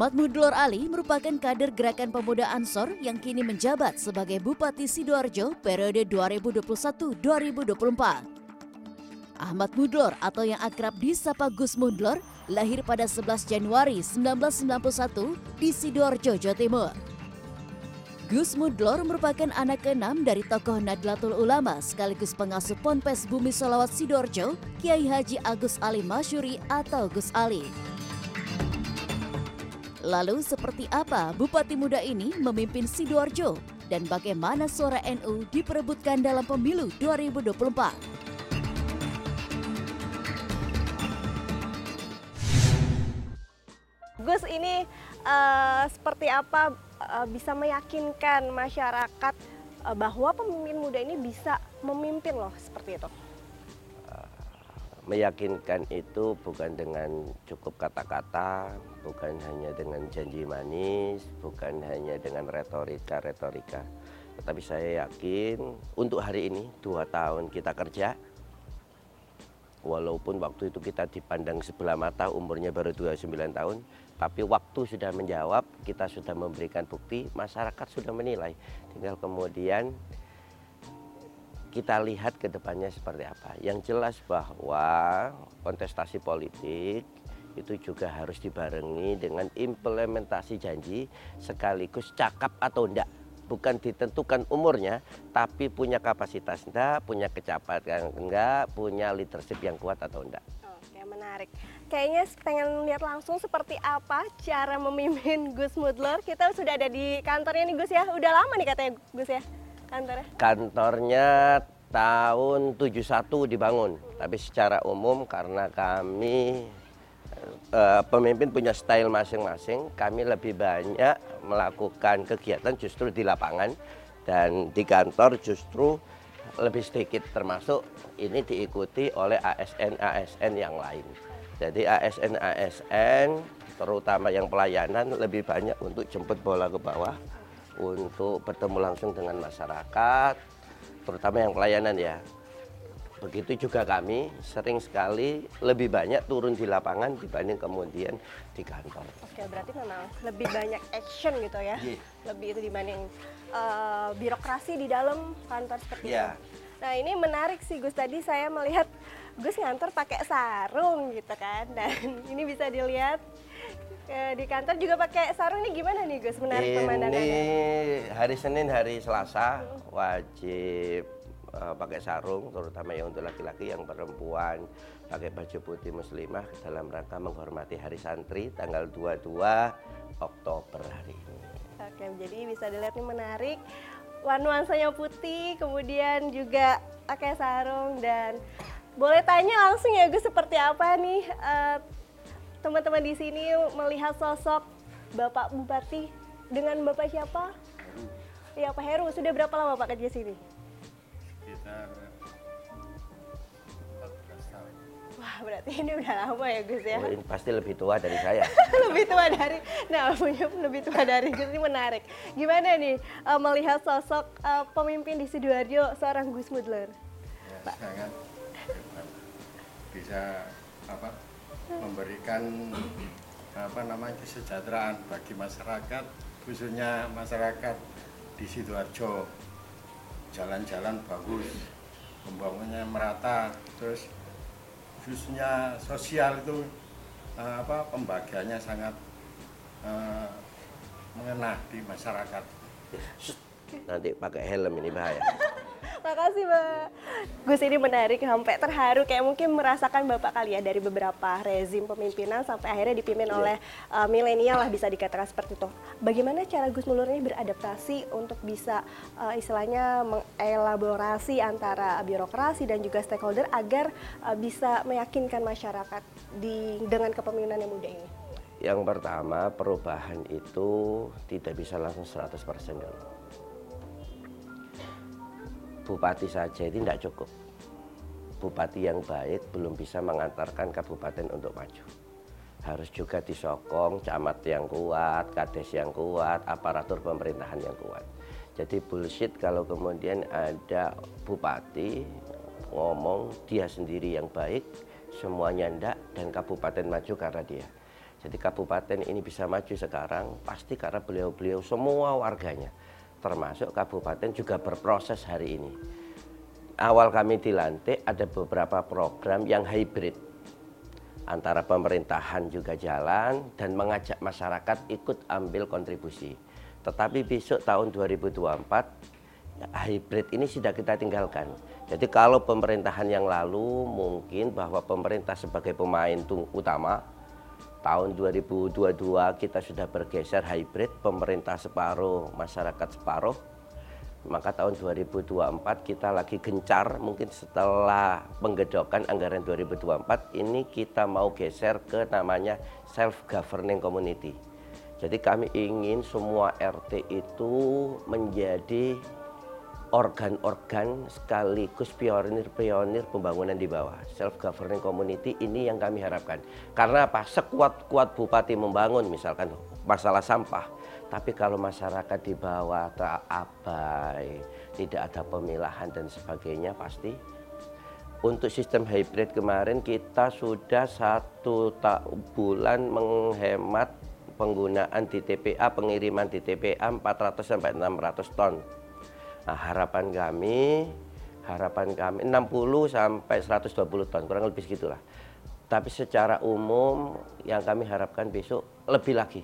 Ahmad Mudlor Ali merupakan kader Gerakan Pemuda Ansor yang kini menjabat sebagai Bupati Sidoarjo periode 2021-2024. Ahmad Mudlor atau yang akrab disapa Gus Mudlor lahir pada 11 Januari 1991 di Sidoarjo, Jawa Timur. Gus Mudlor merupakan anak keenam dari tokoh Nadlatul Ulama sekaligus pengasuh Ponpes Bumi Solawat Sidoarjo, Kiai Haji Agus Ali Masyuri atau Gus Ali. Lalu seperti apa Bupati muda ini memimpin Sidoarjo dan bagaimana suara NU diperebutkan dalam pemilu 2024? Gus ini uh, seperti apa uh, bisa meyakinkan masyarakat uh, bahwa pemimpin muda ini bisa memimpin loh seperti itu? Meyakinkan itu bukan dengan cukup kata-kata, bukan hanya dengan janji manis, bukan hanya dengan retorika-retorika. Tetapi saya yakin untuk hari ini dua tahun kita kerja, walaupun waktu itu kita dipandang sebelah mata umurnya baru 29 tahun, tapi waktu sudah menjawab, kita sudah memberikan bukti, masyarakat sudah menilai. Tinggal kemudian kita lihat ke depannya seperti apa. Yang jelas bahwa kontestasi politik itu juga harus dibarengi dengan implementasi janji sekaligus cakap atau enggak. Bukan ditentukan umurnya, tapi punya kapasitas enggak, punya kecepatan enggak, punya leadership yang kuat atau enggak. Oke, menarik. Kayaknya pengen lihat langsung seperti apa cara memimpin Gus Mudlor. Kita sudah ada di kantornya nih Gus ya. Udah lama nih katanya Gus ya kantornya? Kantornya tahun 71 dibangun, tapi secara umum karena kami uh, pemimpin punya style masing-masing, kami lebih banyak melakukan kegiatan justru di lapangan dan di kantor justru lebih sedikit termasuk ini diikuti oleh ASN-ASN yang lain. Jadi ASN-ASN terutama yang pelayanan lebih banyak untuk jemput bola ke bawah untuk bertemu langsung dengan masyarakat, terutama yang pelayanan ya. Begitu juga kami sering sekali lebih banyak turun di lapangan dibanding kemudian di kantor. Oke, berarti memang lebih banyak action gitu ya. Yeah. Lebih itu dibanding uh, birokrasi di dalam kantor seperti yeah. itu. Nah, ini menarik sih Gus tadi saya melihat Gus ngantor pakai sarung gitu kan. Dan ini bisa dilihat di kantor juga pakai sarung nih gimana nih Gus menarik pemandangannya? Ini hari Senin hari Selasa wajib uh, pakai sarung terutama yang untuk laki-laki yang perempuan pakai baju putih muslimah dalam rangka menghormati hari santri tanggal 22 Oktober hari ini. Oke, jadi bisa dilihat nih menarik. Nuansanya putih, kemudian juga pakai sarung dan boleh tanya langsung ya Gus seperti apa nih uh, teman-teman di sini melihat sosok Bapak Bupati dengan Bapak siapa? Ya Pak Heru, sudah berapa lama Pak kerja sini? Sekitar 14 tahun. Wah berarti ini udah lama ya Gus ya? Oh, ini pasti lebih tua dari saya. lebih tua dari, nah punya lebih tua dari Gus ini menarik. Gimana nih uh, melihat sosok uh, pemimpin di Sidoarjo seorang Gus Mudler? Ya, Pak. sangat bisa apa memberikan apa namanya kesejahteraan bagi masyarakat khususnya masyarakat di sidoarjo. Jalan-jalan bagus pembangunannya merata terus khususnya sosial itu eh, apa pembagiannya sangat uh, mengena di masyarakat. Nanti pakai helm ini bahaya Makasih Mbak. Gus ini menarik sampai terharu kayak mungkin merasakan Bapak kali ya dari beberapa rezim pemimpinan sampai akhirnya dipimpin yeah. oleh uh, milenial lah bisa dikatakan seperti itu. Bagaimana cara Gus Mulur ini beradaptasi untuk bisa uh, istilahnya mengelaborasi antara birokrasi dan juga stakeholder agar uh, bisa meyakinkan masyarakat di dengan kepemimpinan yang muda ini? Yang pertama, perubahan itu tidak bisa langsung 100% dulu bupati saja itu tidak cukup. Bupati yang baik belum bisa mengantarkan kabupaten untuk maju. Harus juga disokong camat yang kuat, kades yang kuat, aparatur pemerintahan yang kuat. Jadi bullshit kalau kemudian ada bupati ngomong dia sendiri yang baik, semuanya ndak dan kabupaten maju karena dia. Jadi kabupaten ini bisa maju sekarang pasti karena beliau-beliau semua warganya, termasuk kabupaten juga berproses hari ini. Awal kami dilantik ada beberapa program yang hybrid antara pemerintahan juga jalan dan mengajak masyarakat ikut ambil kontribusi. Tetapi besok tahun 2024 hybrid ini sudah kita tinggalkan. Jadi kalau pemerintahan yang lalu mungkin bahwa pemerintah sebagai pemain utama tahun 2022 kita sudah bergeser hybrid pemerintah separuh masyarakat separuh. Maka tahun 2024 kita lagi gencar mungkin setelah penggedokan anggaran 2024 ini kita mau geser ke namanya self governing community. Jadi kami ingin semua RT itu menjadi organ-organ sekaligus pionir-pionir pembangunan di bawah. Self governing community ini yang kami harapkan. Karena apa? Sekuat-kuat bupati membangun misalkan masalah sampah, tapi kalau masyarakat di bawah tak abai, tidak ada pemilahan dan sebagainya pasti untuk sistem hybrid kemarin kita sudah satu bulan menghemat penggunaan di TPA pengiriman di TPA 400 sampai 600 ton Nah, harapan kami harapan kami 60 sampai 120 ton, kurang lebih segitulah. Tapi secara umum yang kami harapkan besok lebih lagi.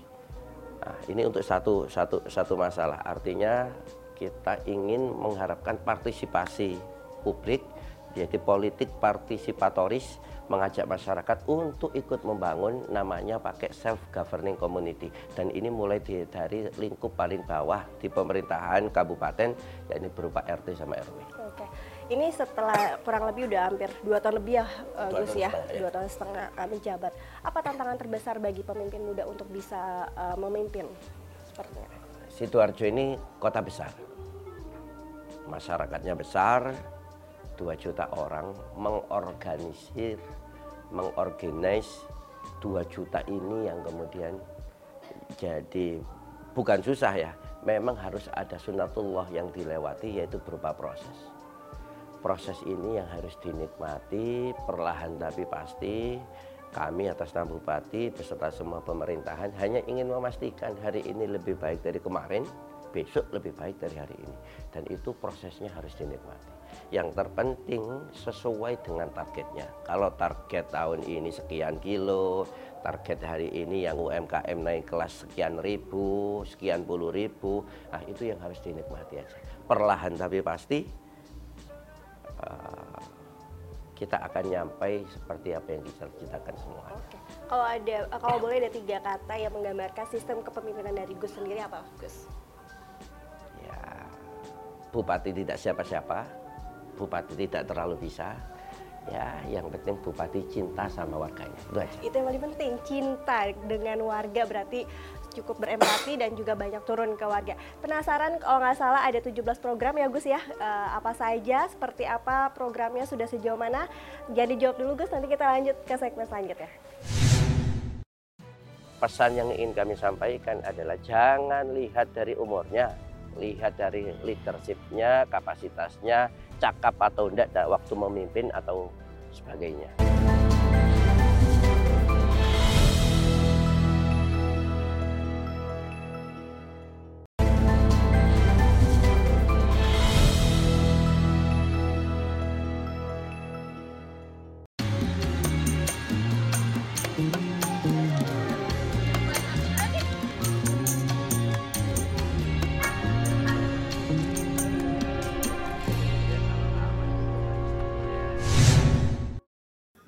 Nah, ini untuk satu satu satu masalah. Artinya kita ingin mengharapkan partisipasi publik, jadi politik partisipatoris mengajak masyarakat untuk ikut membangun namanya pakai self governing community dan ini mulai dari lingkup paling bawah di pemerintahan kabupaten yakni berupa RT sama RW. Oke. Ini setelah kurang lebih udah hampir dua tahun lebih ya uh, Gus ya, setengah, ya, dua tahun setengah kami jabat. Apa tantangan terbesar bagi pemimpin muda untuk bisa uh, memimpin sepertinya? Sidoarjo ini kota besar, masyarakatnya besar, 2 juta orang mengorganisir, mengorganize 2 juta ini yang kemudian jadi bukan susah ya, memang harus ada sunatullah yang dilewati yaitu berupa proses. Proses ini yang harus dinikmati perlahan tapi pasti kami atas nama Bupati beserta semua pemerintahan hanya ingin memastikan hari ini lebih baik dari kemarin, besok lebih baik dari hari ini. Dan itu prosesnya harus dinikmati. Yang terpenting sesuai dengan targetnya. Kalau target tahun ini sekian kilo, target hari ini yang UMKM naik kelas sekian ribu, sekian puluh ribu, nah itu yang harus dinikmati aja. Perlahan tapi pasti uh, kita akan nyampai seperti apa yang dicita-citakan semua. Oke. Kalau ada, kalau boleh ada tiga kata yang menggambarkan sistem kepemimpinan dari Gus sendiri apa, Gus? Ya, bupati tidak siapa-siapa, bupati tidak terlalu bisa ya yang penting bupati cinta sama warganya. Itu aja. Itu yang paling penting cinta dengan warga berarti cukup berempati dan juga banyak turun ke warga. Penasaran kalau nggak salah ada 17 program ya Gus ya? Uh, apa saja seperti apa programnya sudah sejauh mana? Jadi jawab dulu Gus nanti kita lanjut ke segmen selanjutnya. Pesan yang ingin kami sampaikan adalah jangan lihat dari umurnya lihat dari leadershipnya kapasitasnya cakap atau tidak waktu memimpin atau sebagainya.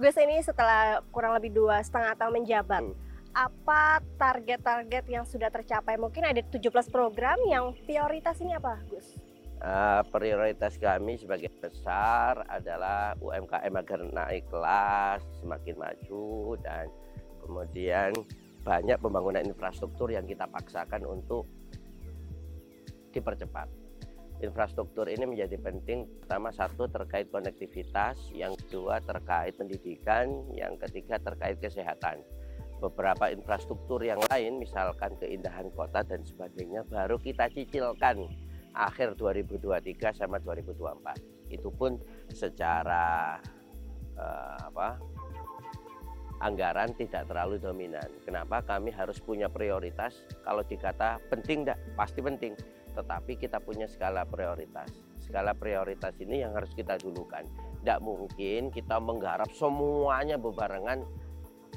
Gus ini setelah kurang lebih dua setengah tahun menjabat, hmm. apa target-target yang sudah tercapai? Mungkin ada 17 program yang prioritas ini apa, Gus? Uh, prioritas kami sebagai besar adalah UMKM agar naik kelas, semakin maju dan kemudian banyak pembangunan infrastruktur yang kita paksakan untuk dipercepat infrastruktur ini menjadi penting pertama satu terkait konektivitas yang kedua terkait pendidikan yang ketiga terkait kesehatan beberapa infrastruktur yang lain misalkan keindahan kota dan sebagainya baru kita cicilkan akhir 2023 sama 2024 itu pun secara uh, apa anggaran tidak terlalu dominan. Kenapa kami harus punya prioritas? Kalau dikata penting enggak? Pasti penting. Tetapi kita punya skala prioritas. Skala prioritas ini yang harus kita dulukan. Tidak mungkin kita menggarap semuanya bebarengan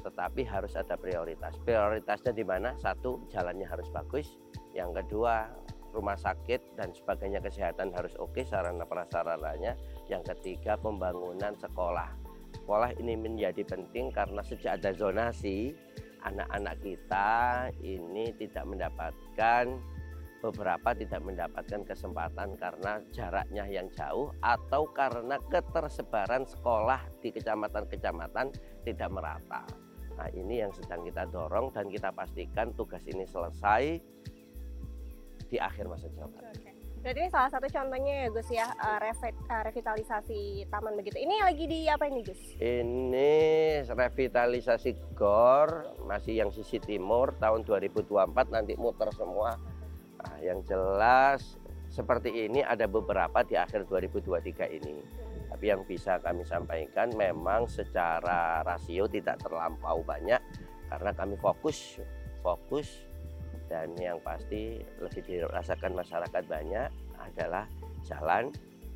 tetapi harus ada prioritas. Prioritasnya di mana? Satu, jalannya harus bagus. Yang kedua, rumah sakit dan sebagainya kesehatan harus oke sarana prasarananya. Yang ketiga, pembangunan sekolah. Sekolah ini menjadi penting karena sejak ada zonasi, anak-anak kita ini tidak mendapatkan beberapa tidak mendapatkan kesempatan karena jaraknya yang jauh atau karena ketersebaran sekolah di kecamatan-kecamatan tidak merata. Nah ini yang sedang kita dorong dan kita pastikan tugas ini selesai di akhir masa jabatan. Oke. Berarti ini salah satu contohnya ya Gus ya revi- uh, revitalisasi taman begitu. Ini lagi di apa ini Gus? Ini revitalisasi GOR masih yang sisi timur tahun 2024 nanti muter semua. Nah, yang jelas seperti ini ada beberapa di akhir 2023 ini. Tapi yang bisa kami sampaikan memang secara rasio tidak terlampau banyak karena kami fokus fokus dan yang pasti lebih dirasakan masyarakat banyak adalah jalan.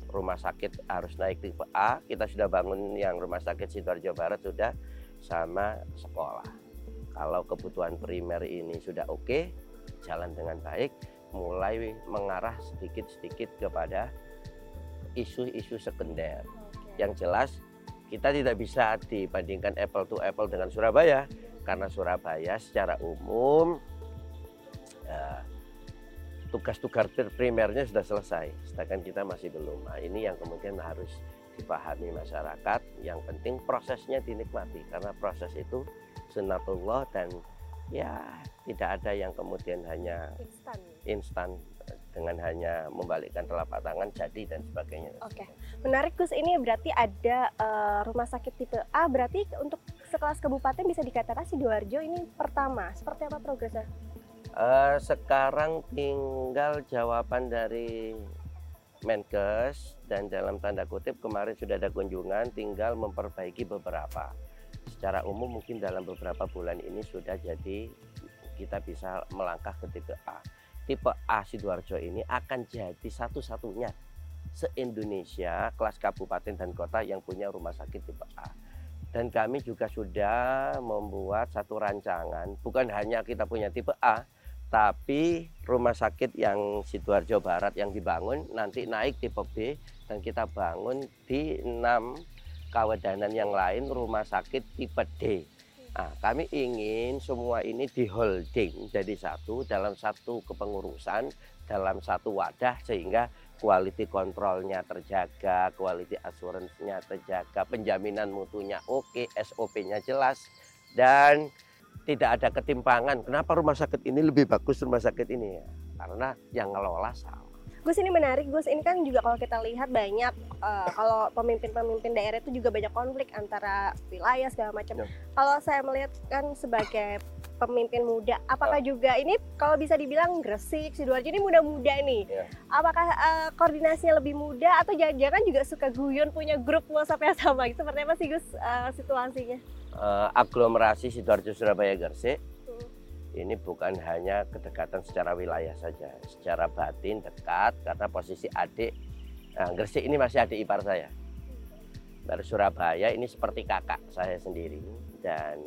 Rumah sakit harus naik tipe A. Kita sudah bangun yang rumah sakit Sidoarjo Barat sudah sama sekolah. Kalau kebutuhan primer ini sudah oke jalan dengan baik mulai mengarah sedikit-sedikit kepada isu-isu sekunder. Yang jelas kita tidak bisa dibandingkan apple to apple dengan Surabaya karena Surabaya secara umum ya, tugas-tugas primernya sudah selesai sedangkan kita masih belum. Nah, ini yang kemudian harus dipahami masyarakat. Yang penting prosesnya dinikmati karena proses itu sunatullah dan ya tidak ada yang kemudian hanya Instan. instan dengan hanya membalikkan telapak tangan jadi dan sebagainya. Oke, menarik Gus. Ini berarti ada uh, rumah sakit tipe A. Berarti untuk sekelas kabupaten bisa dikatakan sidoarjo ini pertama. Seperti apa progresnya? Uh, sekarang tinggal jawaban dari Menkes dan dalam tanda kutip kemarin sudah ada kunjungan, tinggal memperbaiki beberapa. Secara umum mungkin dalam beberapa bulan ini sudah jadi kita bisa melangkah ke tipe A tipe A Sidoarjo ini akan jadi satu-satunya se-Indonesia kelas kabupaten dan kota yang punya rumah sakit tipe A. Dan kami juga sudah membuat satu rancangan, bukan hanya kita punya tipe A, tapi rumah sakit yang Sidoarjo Barat yang dibangun nanti naik tipe B dan kita bangun di enam kawedanan yang lain rumah sakit tipe D Nah, kami ingin semua ini di holding jadi satu dalam satu kepengurusan, dalam satu wadah sehingga quality kontrolnya terjaga, quality assurance-nya terjaga, penjaminan mutunya oke, SOP-nya jelas dan tidak ada ketimpangan. Kenapa rumah sakit ini lebih bagus rumah sakit ini ya? Karena yang ngelola sama. Gus ini menarik Gus ini kan juga kalau kita lihat banyak uh, kalau pemimpin-pemimpin daerah itu juga banyak konflik antara wilayah segala macam. Ya. Kalau saya melihat kan sebagai pemimpin muda, apakah ya. juga ini kalau bisa dibilang Gresik, Sidoarjo ini muda-muda nih. Ya. Apakah uh, koordinasinya lebih mudah atau jangan-jangan juga suka guyon punya grup WhatsApp yang sama? Seperti apa sih Gus uh, situasinya? Uh, aglomerasi Sidoarjo Surabaya Gresik ini bukan hanya kedekatan secara wilayah saja, secara batin dekat karena posisi adik nah, Gresik ini masih adik ipar saya. Dari Surabaya ini seperti kakak saya sendiri dan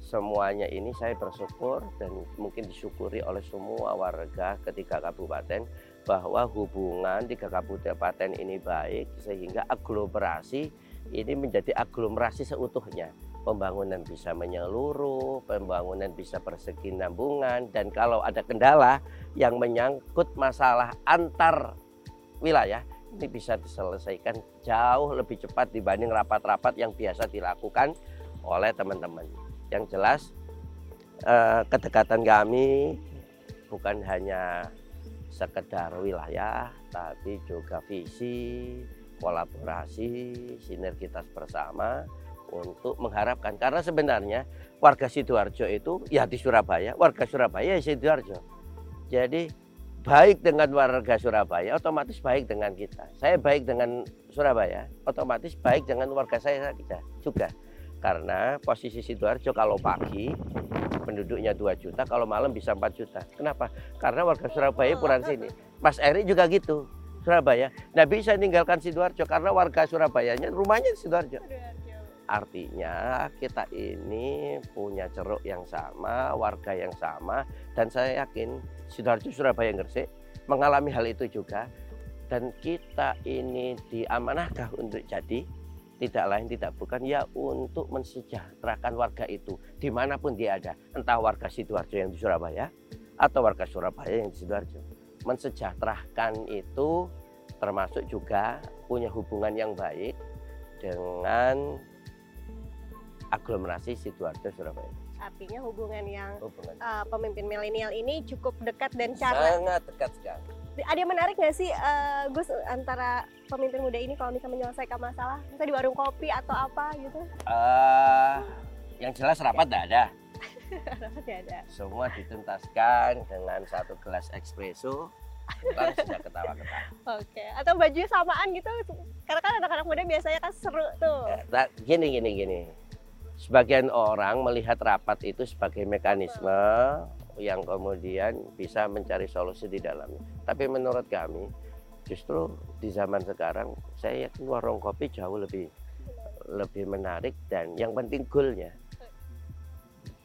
semuanya ini saya bersyukur dan mungkin disyukuri oleh semua warga ketiga kabupaten bahwa hubungan tiga kabupaten ini baik sehingga aglomerasi ini menjadi aglomerasi seutuhnya pembangunan bisa menyeluruh, pembangunan bisa bersekinambungan, dan kalau ada kendala yang menyangkut masalah antar wilayah, ini bisa diselesaikan jauh lebih cepat dibanding rapat-rapat yang biasa dilakukan oleh teman-teman. Yang jelas, eh, kedekatan kami bukan hanya sekedar wilayah, tapi juga visi, kolaborasi, sinergitas bersama, untuk mengharapkan karena sebenarnya warga Sidoarjo itu ya di Surabaya, warga Surabaya ya Sidoarjo. Jadi baik dengan warga Surabaya otomatis baik dengan kita. Saya baik dengan Surabaya, otomatis baik dengan warga saya juga. Karena posisi Sidoarjo kalau pagi penduduknya 2 juta, kalau malam bisa 4 juta. Kenapa? Karena warga Surabaya kurang sini. Mas Eri juga gitu, Surabaya. Nggak bisa meninggalkan Sidoarjo karena warga Surabayanya rumahnya di Sidoarjo. Artinya kita ini punya ceruk yang sama, warga yang sama, dan saya yakin Sidoarjo, Surabaya, Gresik mengalami hal itu juga. Dan kita ini diamanahkan untuk jadi? Tidak lain tidak bukan. Ya untuk mensejahterakan warga itu di mana pun dia ada. Entah warga sidoarjo yang di Surabaya atau warga Surabaya yang di sidoarjo. Mensejahterakan itu termasuk juga punya hubungan yang baik dengan aglomerasi sidoarjo Surabaya. Artinya hubungan yang hubungan. uh, pemimpin milenial ini cukup dekat dan cara sangat dekat sekali. Ada yang menarik nggak sih uh, Gus antara pemimpin muda ini kalau misalnya menyelesaikan masalah? Misalnya di warung kopi atau apa gitu? Uh, yang jelas rapat tidak ada. Rapat tidak ada. Semua dituntaskan dengan satu gelas espresso pulang sudah ketawa-ketawa. Oke atau baju samaan gitu. Karena kan anak-anak muda biasanya kan seru tuh. Nah, gini gini gini sebagian orang melihat rapat itu sebagai mekanisme yang kemudian bisa mencari solusi di dalamnya. Tapi menurut kami justru di zaman sekarang saya yakin warung kopi jauh lebih lebih menarik dan yang penting goalnya.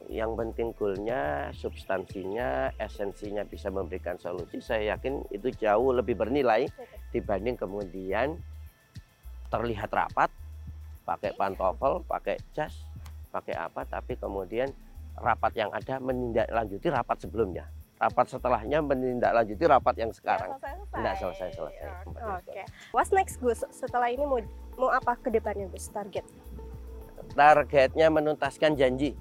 Yang penting goalnya, substansinya, esensinya bisa memberikan solusi. Saya yakin itu jauh lebih bernilai dibanding kemudian terlihat rapat, pakai pantofel, pakai jas, pakai apa, tapi kemudian rapat yang ada menindaklanjuti rapat sebelumnya. Rapat setelahnya menindaklanjuti rapat yang sekarang. Tidak selesai-selesai. Oke. Okay. What's next Gus? Setelah ini mau mau apa ke depannya Gus? Target? Targetnya menuntaskan janji.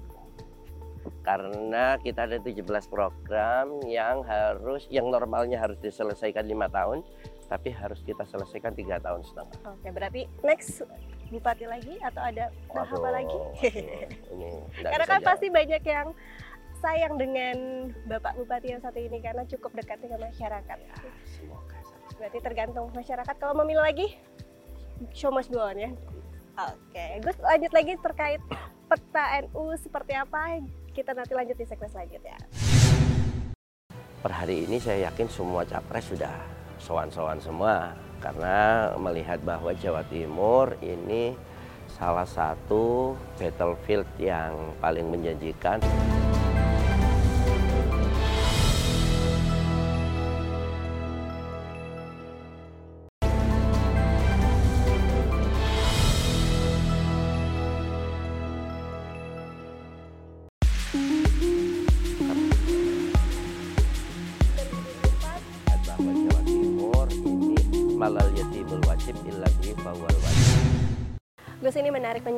Karena kita ada 17 program yang harus yang normalnya harus diselesaikan lima tahun, tapi harus kita selesaikan tiga tahun setengah. Oke, berarti next bupati lagi atau ada tahap lagi? ini karena kan pasti banyak yang sayang dengan Bapak Bupati yang satu ini karena cukup dekat dengan masyarakat. Ya, semoga. Berarti tergantung masyarakat kalau memilih lagi, show must go on ya. Oke, Gus lanjut lagi terkait peta NU seperti apa kita nanti lanjut di segmen selanjutnya. Per hari ini saya yakin semua capres sudah sowan-sowan semua karena melihat bahwa Jawa Timur ini salah satu battlefield yang paling menjanjikan.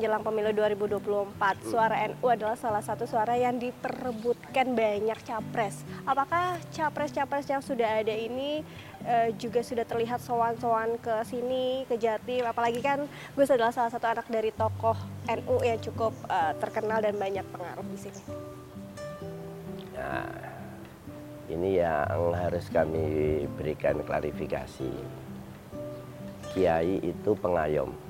Menjelang pemilu 2024. Suara NU adalah salah satu suara yang diperebutkan banyak capres. Apakah capres-capres yang sudah ada ini uh, juga sudah terlihat sowan-sowan ke sini, ke Jatim? Apalagi kan Gus adalah salah satu anak dari tokoh NU yang cukup uh, terkenal dan banyak pengaruh di sini. Nah, ini yang harus kami berikan klarifikasi. Kiai itu pengayom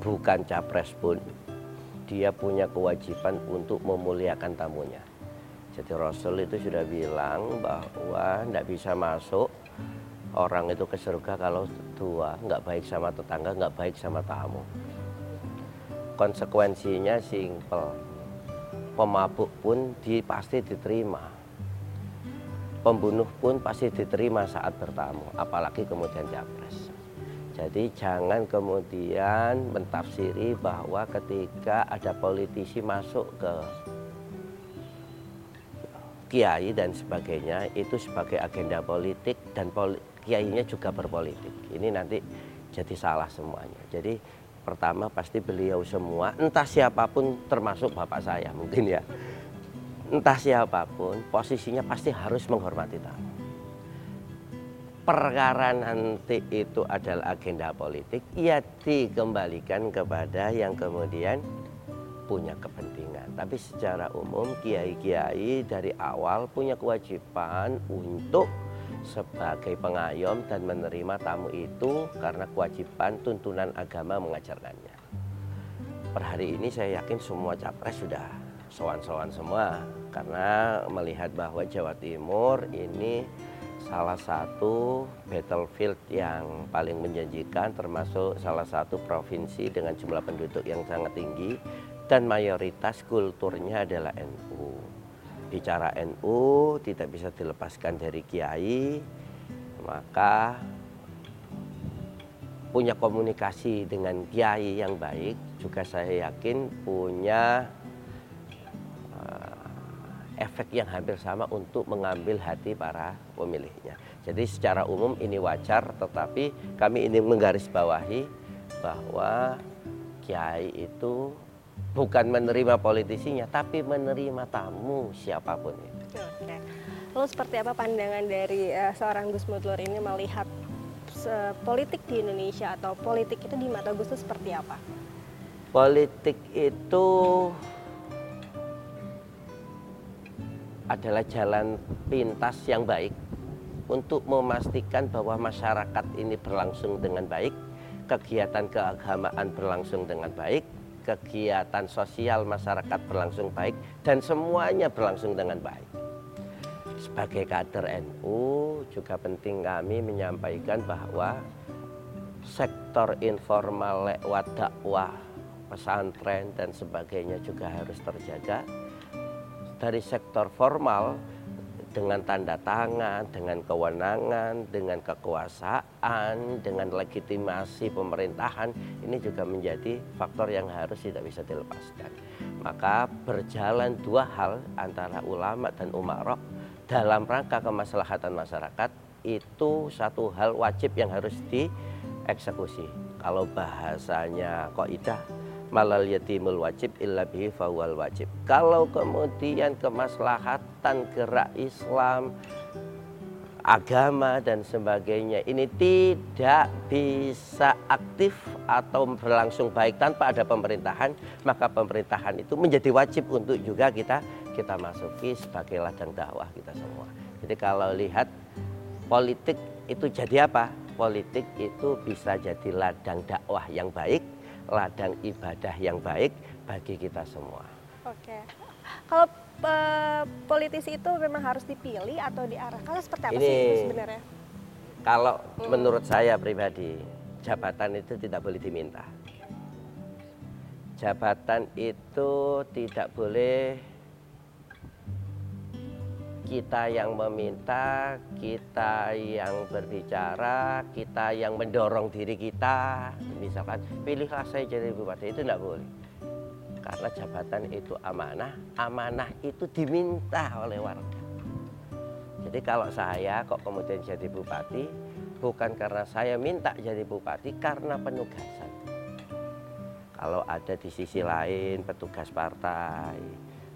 bukan capres pun dia punya kewajiban untuk memuliakan tamunya. Jadi Rasul itu sudah bilang bahwa tidak bisa masuk orang itu ke surga kalau tua, nggak baik sama tetangga, nggak baik sama tamu. Konsekuensinya simpel. Pemabuk pun di, pasti diterima. Pembunuh pun pasti diterima saat bertamu, apalagi kemudian capres. Jadi jangan kemudian mentafsiri bahwa ketika ada politisi masuk ke kiai dan sebagainya itu sebagai agenda politik dan poli kiainya juga berpolitik. Ini nanti jadi salah semuanya. Jadi pertama pasti beliau semua entah siapa pun termasuk bapak saya mungkin ya. Entah siapa pun posisinya pasti harus menghormati tamu perkara nanti itu adalah agenda politik, ya dikembalikan kepada yang kemudian punya kepentingan. Tapi secara umum kiai-kiai dari awal punya kewajiban untuk sebagai pengayom dan menerima tamu itu karena kewajiban tuntunan agama mengajarkannya. Per hari ini saya yakin semua capres sudah sowan-sowan semua karena melihat bahwa Jawa Timur ini salah satu battlefield yang paling menjanjikan termasuk salah satu provinsi dengan jumlah penduduk yang sangat tinggi dan mayoritas kulturnya adalah NU. Bicara NU tidak bisa dilepaskan dari kiai, maka punya komunikasi dengan kiai yang baik juga saya yakin punya efek yang hampir sama untuk mengambil hati para pemilihnya. Jadi secara umum ini wajar, tetapi kami ini menggarisbawahi bahwa kiai itu bukan menerima politisinya, tapi menerima tamu siapa pun itu. Oke. Lalu seperti apa pandangan dari uh, seorang Gus Mutlur ini melihat uh, politik di Indonesia atau politik itu di mata Gus itu seperti apa? Politik itu adalah jalan pintas yang baik untuk memastikan bahwa masyarakat ini berlangsung dengan baik, kegiatan keagamaan berlangsung dengan baik, kegiatan sosial masyarakat berlangsung baik, dan semuanya berlangsung dengan baik. Sebagai kader NU juga penting kami menyampaikan bahwa sektor informal lewat dakwah, pesantren dan sebagainya juga harus terjaga dari sektor formal dengan tanda tangan, dengan kewenangan, dengan kekuasaan, dengan legitimasi pemerintahan ini juga menjadi faktor yang harus tidak bisa dilepaskan. Maka berjalan dua hal antara ulama dan umarok dalam rangka kemaslahatan masyarakat itu satu hal wajib yang harus dieksekusi. Kalau bahasanya kaidah malal yatimul wajib illa bihi fawal wajib. Kalau kemudian kemaslahatan gerak Islam, agama dan sebagainya ini tidak bisa aktif atau berlangsung baik tanpa ada pemerintahan, maka pemerintahan itu menjadi wajib untuk juga kita kita masuki sebagai ladang dakwah kita semua. Jadi kalau lihat politik itu jadi apa? Politik itu bisa jadi ladang dakwah yang baik ladang ibadah yang baik bagi kita semua. Oke. Kalau uh, politisi itu memang harus dipilih atau diarahkan seperti apa Ini, sih sebenarnya? Kalau hmm. menurut saya pribadi, jabatan itu tidak boleh diminta. Jabatan itu tidak boleh kita yang meminta, kita yang berbicara, kita yang mendorong diri kita. Misalkan, pilihlah saya jadi bupati, itu tidak boleh. Karena jabatan itu amanah, amanah itu diminta oleh warga. Jadi kalau saya kok kemudian jadi bupati, bukan karena saya minta jadi bupati, karena penugasan. Kalau ada di sisi lain petugas partai,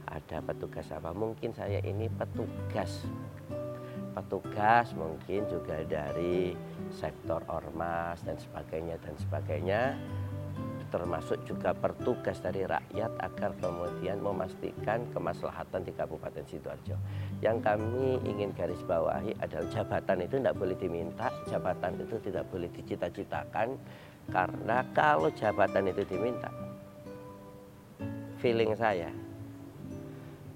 ada petugas apa mungkin saya ini petugas petugas mungkin juga dari sektor ormas dan sebagainya dan sebagainya termasuk juga petugas dari rakyat agar kemudian memastikan kemaslahatan di Kabupaten Sidoarjo. Yang kami ingin garis bawahi adalah jabatan itu tidak boleh diminta, jabatan itu tidak boleh dicita-citakan karena kalau jabatan itu diminta, feeling saya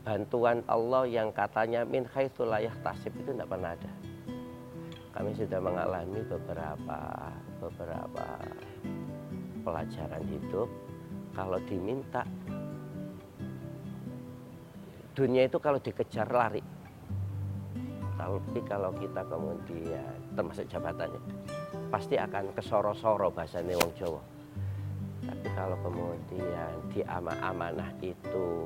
bantuan Allah yang katanya min haitsulayah tasib itu tidak pernah ada. Kami sudah mengalami beberapa beberapa pelajaran hidup. Kalau diminta dunia itu kalau dikejar lari. Tapi kalau kita kemudian termasuk jabatannya pasti akan kesoro-soro bahasa Wong Jawa tapi kalau kemudian di amanah itu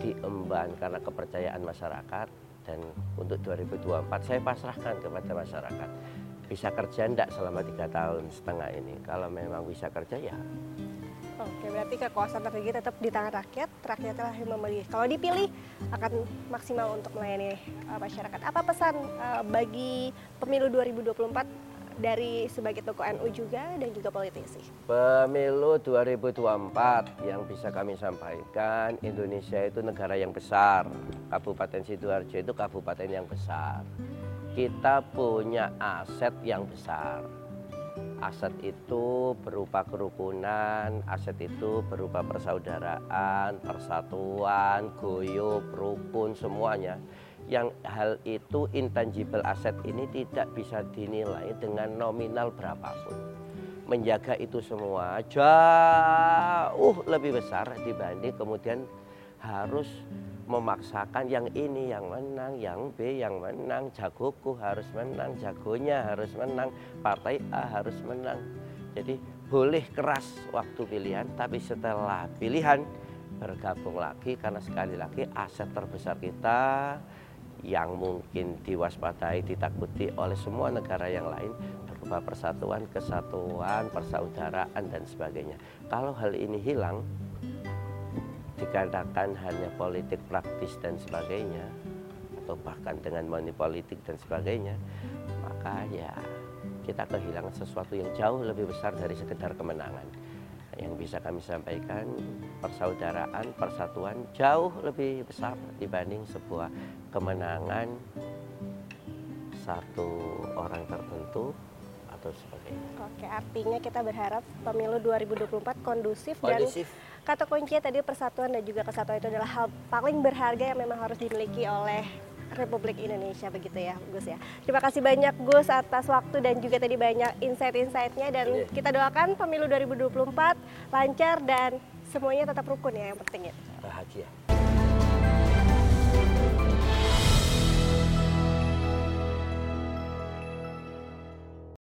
diemban karena kepercayaan masyarakat dan untuk 2024 saya pasrahkan kepada masyarakat bisa kerja enggak selama tiga tahun setengah ini kalau memang bisa kerja ya Oke, berarti kekuasaan tertinggi tetap di tangan rakyat, rakyatlah yang memilih. Kalau dipilih akan maksimal untuk melayani uh, masyarakat. Apa pesan uh, bagi pemilu 2024 dari sebagai tokoh NU juga dan juga politisi. Pemilu 2024 yang bisa kami sampaikan, Indonesia itu negara yang besar. Kabupaten Sidoarjo itu kabupaten yang besar. kita punya aset yang besar. Aset itu berupa kerukunan, aset itu berupa persaudaraan, persatuan, goyub, rukun, semuanya. Yang hal itu intangible aset ini tidak bisa dinilai dengan nominal berapapun. Menjaga itu semua jauh lebih besar dibanding kemudian harus memaksakan yang ini yang menang, yang B yang menang, jagoku harus menang, jagonya harus menang, partai A harus menang. Jadi boleh keras waktu pilihan, tapi setelah pilihan bergabung lagi karena sekali lagi aset terbesar kita yang mungkin diwaspadai, ditakuti oleh semua negara yang lain berupa persatuan, kesatuan, persaudaraan dan sebagainya. Kalau hal ini hilang, dikatakan hanya politik praktis dan sebagainya atau bahkan dengan money politik dan sebagainya maka ya kita kehilangan sesuatu yang jauh lebih besar dari sekedar kemenangan yang bisa kami sampaikan persaudaraan persatuan jauh lebih besar dibanding sebuah kemenangan satu orang tertentu atau sebagainya. Oke, artinya kita berharap pemilu 2024 kondusif, Kondusif. dan kata kuncinya tadi persatuan dan juga kesatuan itu adalah hal paling berharga yang memang harus dimiliki oleh Republik Indonesia begitu ya Gus ya. Terima kasih banyak Gus atas waktu dan juga tadi banyak insight-insightnya dan Iya. kita doakan pemilu 2024 lancar dan semuanya tetap rukun ya yang penting ya. Bahagia.